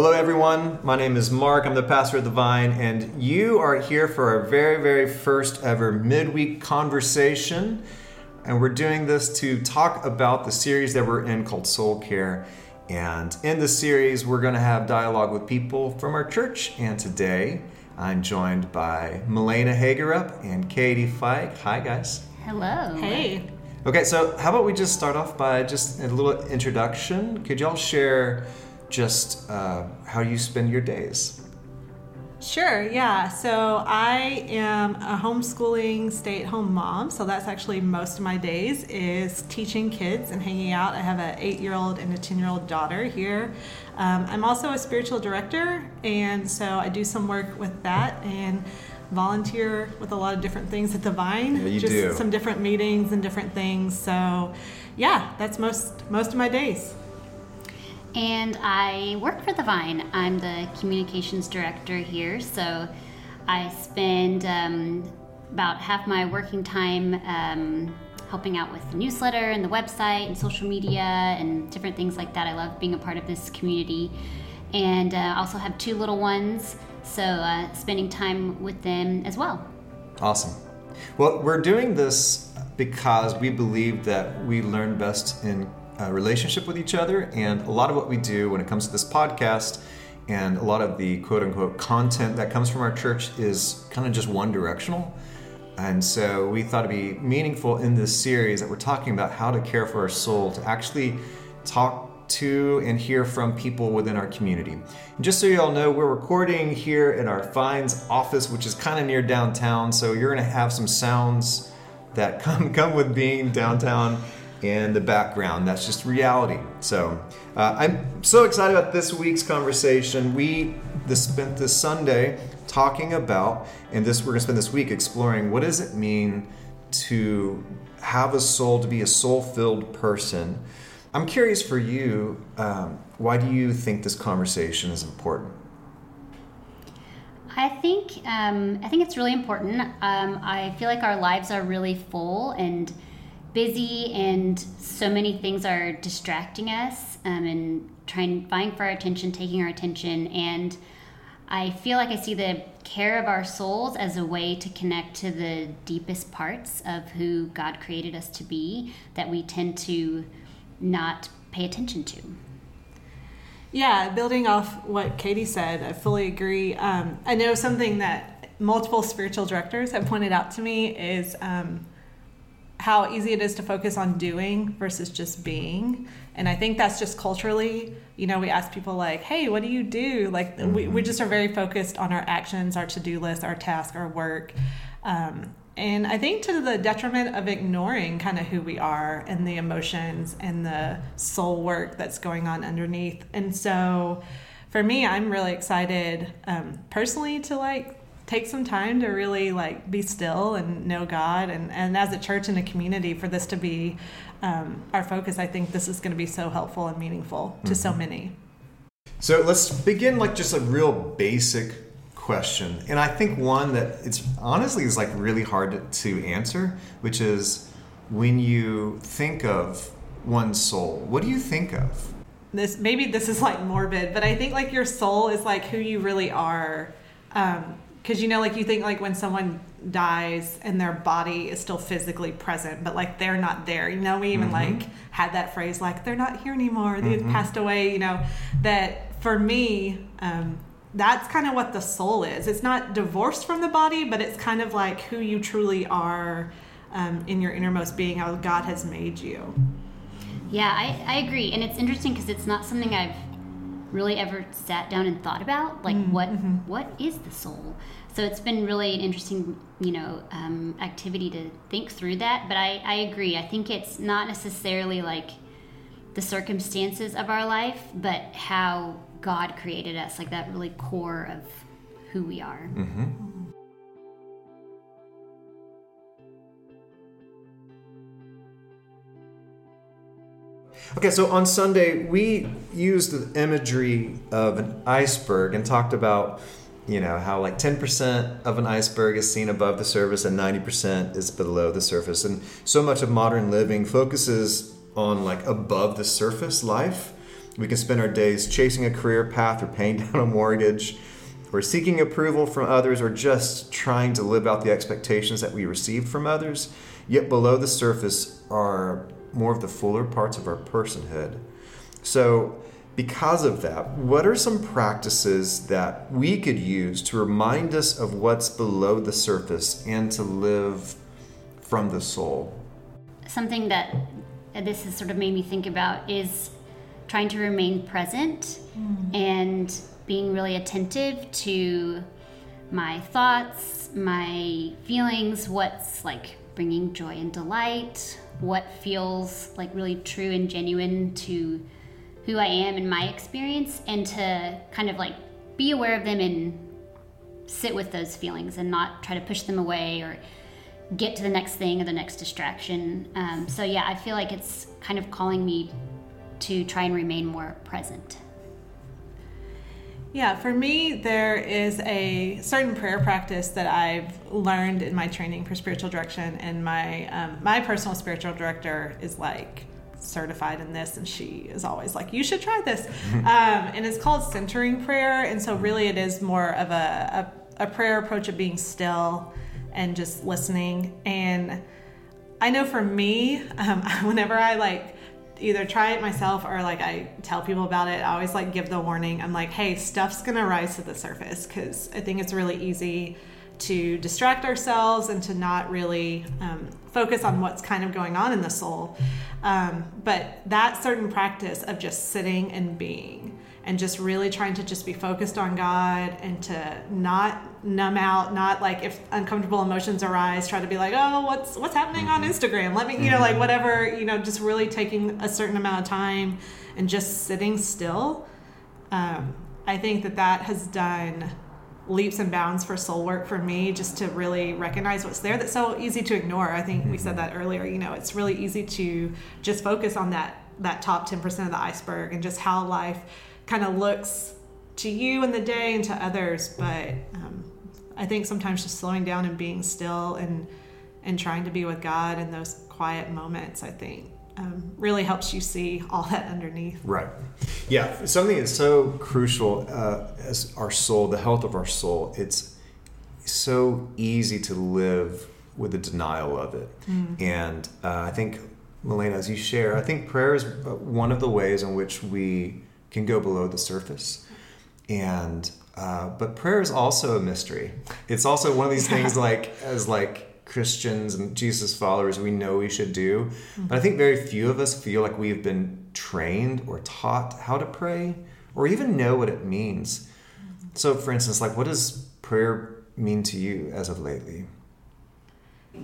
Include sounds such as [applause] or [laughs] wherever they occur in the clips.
Hello, everyone. My name is Mark. I'm the pastor of the Vine, and you are here for our very, very first ever midweek conversation. And we're doing this to talk about the series that we're in called Soul Care. And in this series, we're going to have dialogue with people from our church. And today, I'm joined by Melaina Hagerup and Katie Fike. Hi, guys. Hello. Hey. Okay, so how about we just start off by just a little introduction? Could y'all share just uh, how you spend your days? Sure, yeah. So I am a homeschooling stay-at-home mom. So that's actually most of my days is teaching kids and hanging out. I have an eight-year-old and a ten-year-old daughter here. Um, I'm also a spiritual director, and so I do some work with that and volunteer with a lot of different things at the Vine. Yeah, you just do. some different meetings and different things. So, yeah, that's most most of my days. And I work for the Vine. I'm the communications director here, so I spend um, about half my working time um, helping out with the newsletter and the website and social media and different things like that. I love being a part of this community. And uh, also have two little ones, so uh, spending time with them as well. Awesome. Well, we're doing this because we believe that we learn best in a relationship with each other, and a lot of what we do when it comes to this podcast and a lot of the quote unquote content that comes from our church is kind of just one directional. And so we thought it'd be meaningful in this series that we're talking about how to care for our soul to actually talk to and hear from people within our community. And just so you all know, we're recording here in our Vine's office, which is kind of near downtown. So you're going to have some sounds that [laughs] come come with being downtown and the background. That's just reality. So uh, I'm so excited about this week's conversation. We this, spent this Sunday talking about, and this we're going to spend this week exploring what does it mean to have a soul, to be a soul-filled person. I'm curious for you, um, why do you think this conversation is important? I think um, I think it's really important. Um, I feel like our lives are really full and busy, and so many things are distracting us um, and trying vying for our attention, taking our attention. And I feel like I see the care of our souls as a way to connect to the deepest parts of who God created us to be that we tend to not pay attention to. Yeah, building off what Katie said, I fully agree. Um, I know something that multiple spiritual directors have pointed out to me is um, how easy it is to focus on doing versus just being. And I think that's just culturally, you know, we ask people like, hey, what do you do? Like, we, we just are very focused on our actions, our to do list, our task, our work. Um, and I think to the detriment of ignoring kind of who we are and the emotions and the soul work that's going on underneath. And so for me, I'm really excited um, personally to like take some time to really like be still and know God. And, and as a church and a community, for this to be um, our focus, I think this is going to be so helpful and meaningful to so many. So let's begin like just a real basic question, and I think one that it's honestly is like really hard to, answer, which is when you think of one's soul, what do you think of? this maybe this is like morbid but i think like your soul is like who you really are um because you know like you think like when someone dies and their body is still physically present but like they're not there you know we even like had that phrase like they're not here anymore they had passed away you know that for me um that's kind of what the soul is. It's not divorced from the body but it's kind of like who you truly are um, in your innermost being how god has made you. Yeah, I, I agree. And it's interesting because it's not something I've really ever sat down and thought about. Like, mm, what mm-hmm. what is the soul? So it's been really an interesting, you know, um, activity to think through that. But I, I agree. I think it's not necessarily like the circumstances of our life, but how God created us, like that really core of who we are. Mm-hmm. Okay, so on Sunday we used the imagery of an iceberg and talked about, you know, how like 10% of an iceberg is seen above the surface and 90% is below the surface. And so much of modern living focuses on like above the surface life We can spend our days chasing a career path or paying [laughs] down a mortgage, or seeking approval from others, or just trying to live out the expectations that we received from others. Yet below the surface are more of the fuller parts of our personhood. So, because of that, what are some practices that we could use to remind us of what's below the surface and to live from the soul? Something that this has sort of made me think about is trying to remain present mm. and being really attentive to my thoughts, my feelings, what's like bringing joy and delight, what feels like really true and genuine to who I am in my experience, and to kind of like be aware of them and sit with those feelings and not try to push them away or get to the next thing or the next distraction. Um, so, yeah, I feel like it's kind of calling me to try and remain more present. Yeah, for me, there is a certain prayer practice that I've learned in my training for spiritual direction, and my um, my personal spiritual director is like certified in this, and she is always like, "You should try this," [laughs] um, and it's called centering prayer. And so, really, it is more of a, a, a prayer approach of being still and just listening. And I know for me, [laughs] um, whenever I like either try it myself or like I tell people about it. I always like give the warning. I'm like, hey, stuff's gonna rise to the surface because I think it's really easy to distract ourselves and to not really um, focus on what's kind of going on in the soul. Um, but that certain practice of just sitting and being and just really trying to just be focused on God and to not numb out, not like if uncomfortable emotions arise, try to be like, oh, what's what's happening on mm-hmm. Instagram? Let me, you know, like mm-hmm. whatever, you know, just really taking a certain amount of time and just sitting still. Um, I think that that has done leaps and bounds for soul work for me just to really recognize what's there that's so easy to ignore i think we said mm-hmm. that earlier you know it's really easy to just focus on that that top 10% of the iceberg and just how life kind of looks to you in the day and to others. But um, I think sometimes just slowing down and being still and and trying to be with God in those quiet moments, I think. Um, really helps you see all that underneath. Right. Yeah. Something that's so crucial uh, as our soul, the health of our soul, it's so easy to live with the denial of it. Mm. And uh, I think, Melaina, as you share, I think prayer is one of the ways in which we can go below the surface. And uh, but prayer is also a mystery. It's also one of these things [laughs] like as like Christians and Jesus followers we know we should do. Mm-hmm. But I think very few of us feel like we've been trained or taught how to pray or even know what it means. Mm-hmm. So for instance, like what does prayer mean to you as of lately?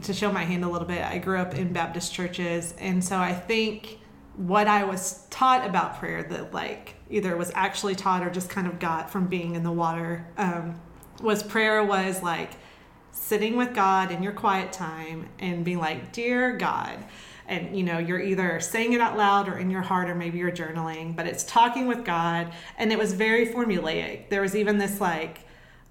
To show my hand a little bit, I grew up in Baptist churches and so I think what I was taught about prayer that like either was actually taught or just kind of got from being in the water um, was prayer was like sitting with God in your quiet time and being like, Dear God. And you know, you're either saying it out loud or in your heart, or maybe you're journaling, but it's talking with God. And it was very formulaic. There was even this like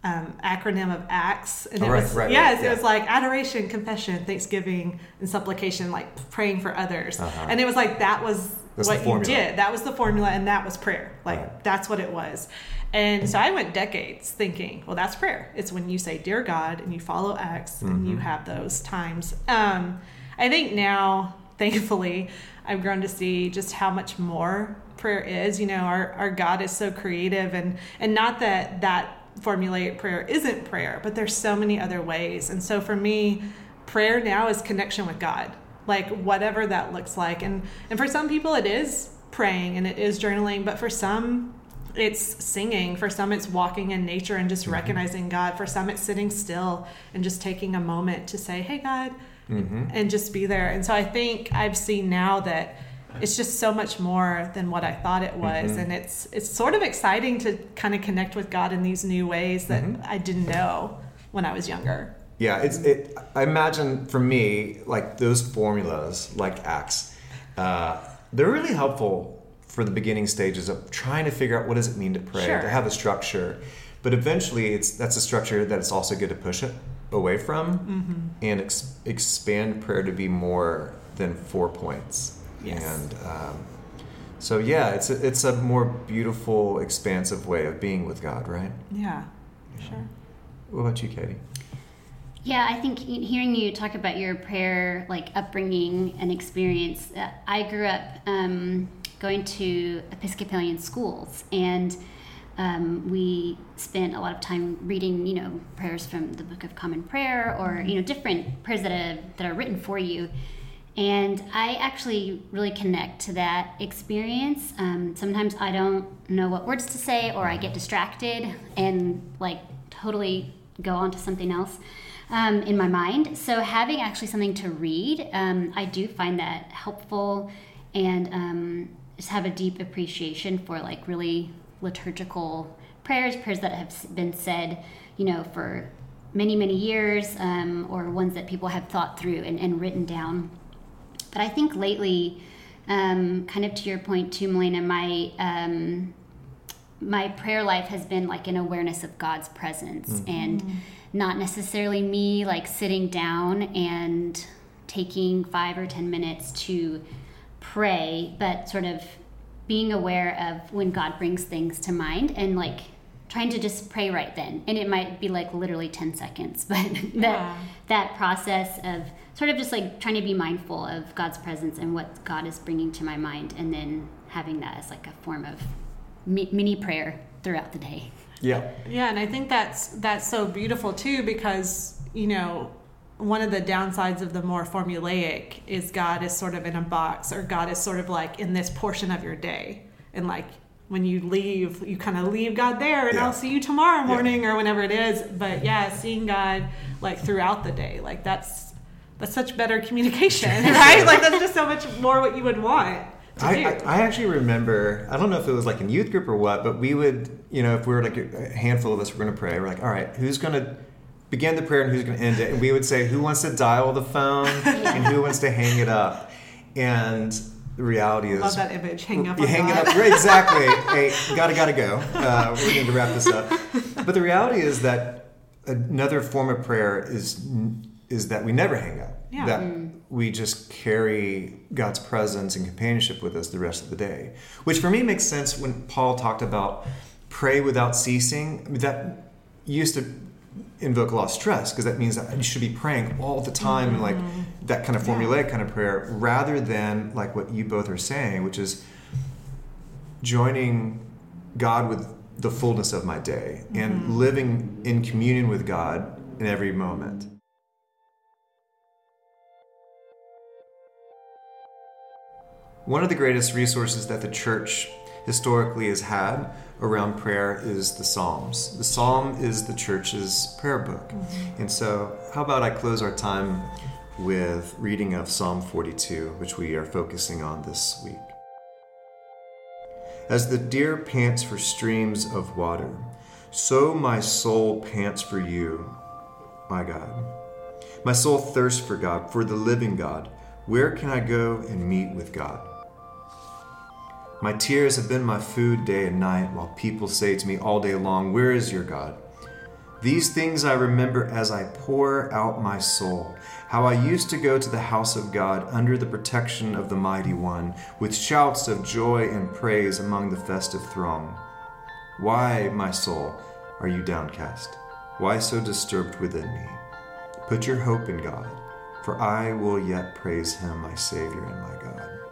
um, acronym of ACTS, and it oh, right, was right, yes, right, yeah. it was like adoration, confession, thanksgiving, and supplication, like praying for others. Uh-huh. And it was like that was that's what you did. That was the formula, and that was prayer. Like that's what it was. And so I went decades thinking, well, that's prayer. It's when you say, "Dear God," and you follow ACTS, mm-hmm. and you mm-hmm. have those times. Um, I think now, [laughs] thankfully, I've grown to see just how much more prayer is. You know, our our God is so creative, and and not that that formulaic prayer isn't prayer, but there's so many other ways. And so for me, prayer now is connection with God, like whatever that looks like. And and for some people it is praying and it is journaling, but for some it's singing. For some it's walking in nature and just mm-hmm. recognizing God. For some it's sitting still and just taking a moment to say, "Hey God," mm-hmm. and just be there. And so I think I've seen now that it's just so much more than what I thought it was, mm-hmm. and it's it's sort of exciting to kind of connect with God in these new ways that mm-hmm. I didn't know when I was younger. Yeah, it's it. I imagine for me, like those formulas, like ACTS, uh, they're really helpful for the beginning stages of trying to figure out what does it mean to pray, sure. to have a structure. But eventually, it's that's a structure that it's also good to push it away from mm-hmm. and ex- expand prayer to be more than four points. Yes. And um, So yeah, it's a, it's a more beautiful, expansive way of being with God, right? Yeah, sure. What about you, Katie? Yeah, I think hearing you talk about your prayer, like upbringing and experience, uh, I grew up um, going to Episcopalian schools, and um, we spent a lot of time reading, you know, prayers from the Book of Common Prayer, or you know, different prayers that are that are written for you. And I actually really connect to that experience. Um, sometimes I don't know what words to say, or I get distracted and like totally go on to something else um, in my mind. So having actually something to read, um, I do find that helpful, and um, just have a deep appreciation for like really liturgical prayers, prayers that have been said, you know, for many many years, um, or ones that people have thought through and, and written down. But I think lately, um, kind of to your point too, Melaina, my um, my prayer life has been like an awareness of God's presence mm-hmm. and not necessarily me like sitting down and taking five or ten minutes to pray, but sort of being aware of when God brings things to mind and like trying to just pray right then. And it might be like literally 10 seconds, [laughs] but that yeah. that process of sort of just like trying to be mindful of God's presence and what God is bringing to my mind, and then having that as like a form of mini prayer throughout the day. Yeah. Yeah, and I think that's that's so beautiful too because you know one of the downsides of the more formulaic is God is sort of in a box or God is sort of like in this portion of your day and like when you leave you kind of leave God there and yeah. I'll see you tomorrow morning yeah. or whenever it is but yeah seeing God like throughout the day like that's that's such better communication, [laughs] right? like that's just so much more what you would want. I, I, I, actually remember, I don't know if it was like in youth group or what, but we would, you know, if we were like a handful of us were going to pray, we're like, all right, who's going to begin the prayer and who's going to end it? And we would say, who wants to dial the phone [laughs] and who wants to hang it up? And the reality is, love that image. Hang up. You hang it up. Right, exactly. [laughs] hey, gotta gotta go. Uh, we need to wrap this up. But the reality is that another form of prayer is is that we never hang up. Yeah. That mm. we just carry God's presence and companionship with us the rest of the day. Which for me makes sense when Paul talked about pray without ceasing. I mean, that used to invoke a lot of stress because that means that you should be praying all the time mm-hmm. and like mm-hmm. that kind of formulaic yeah. kind of prayer rather than like what you both are saying, which is joining God with the fullness of my day mm-hmm. and living in communion with God in every moment. One of the greatest resources that the church historically has had around prayer is the Psalms. The Psalm is the church's prayer book. Mm-hmm. And so, how about I close our time with reading of Psalm 42, which we are focusing on this week. As the deer pants for streams of water, so my soul pants for you, my God. My soul thirsts for God, for the living God. Where can I go and meet with God? My tears have been my food day and night, while people say to me all day long, Where is your God? These things I remember as I pour out my soul, how I used to go to the house of God under the protection of the Mighty One, with shouts of joy and praise among the festive throng. Why, my soul, are you downcast? Why so disturbed within me? Put your hope in God, for I will yet praise him, my Savior and my God.